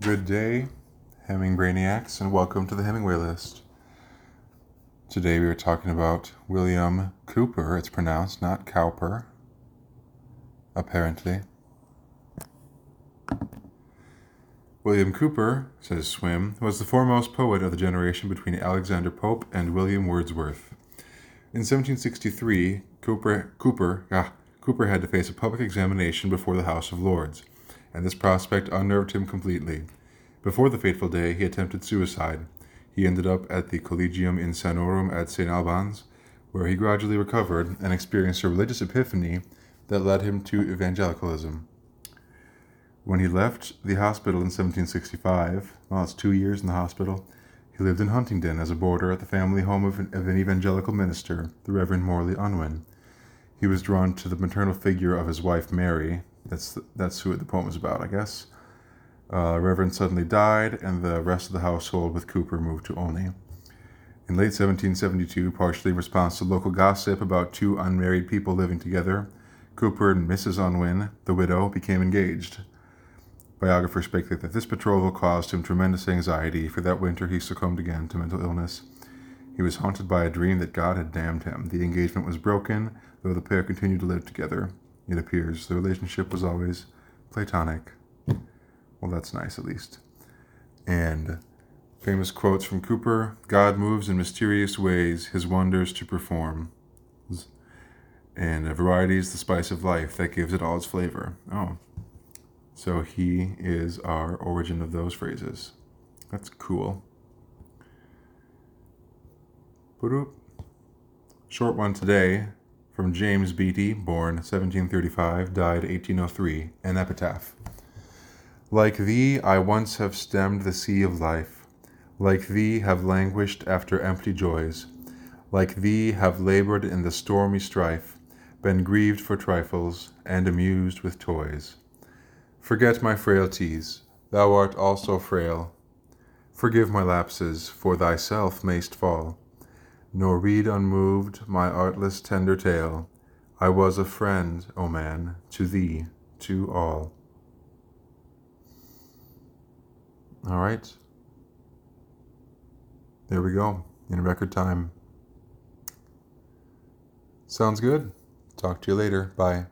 Good day, Hemming Brainiacs, and welcome to the Hemingway List. Today we are talking about William Cooper. It's pronounced not Cowper, apparently. William Cooper, says Swim, was the foremost poet of the generation between Alexander Pope and William Wordsworth. In 1763, Cooper, Cooper, ah, Cooper had to face a public examination before the House of Lords and this prospect unnerved him completely. Before the fateful day, he attempted suicide. He ended up at the Collegium Insanorum at St. Albans, where he gradually recovered and experienced a religious epiphany that led him to evangelicalism. When he left the hospital in 1765, well, it's two years in the hospital, he lived in Huntingdon as a boarder at the family home of an, of an evangelical minister, the Reverend Morley Unwin. He was drawn to the maternal figure of his wife Mary, that's that's who the poem is about, I guess. Uh, Reverend suddenly died, and the rest of the household with Cooper moved to Olney. In late 1772, partially in response to local gossip about two unmarried people living together, Cooper and Mrs. Unwin, the widow, became engaged. Biographers speculate that this betrothal caused him tremendous anxiety, for that winter he succumbed again to mental illness. He was haunted by a dream that God had damned him. The engagement was broken, though the pair continued to live together it appears. The relationship was always platonic. Well, that's nice at least. And famous quotes from Cooper God moves in mysterious ways, his wonders to perform. And variety is the spice of life that gives it all its flavor. Oh. So he is our origin of those phrases. That's cool. Short one today from James Beattie, born 1735, died 1803, an epitaph. Like thee, I once have stemmed the sea of life. Like thee, have languished after empty joys. Like thee, have labored in the stormy strife, been grieved for trifles, and amused with toys. Forget my frailties, thou art also frail. Forgive my lapses, for thyself mayst fall nor read unmoved my artless tender tale. I was a friend, O man, to thee, to all. All right. There we go, in record time. Sounds good. Talk to you later. Bye.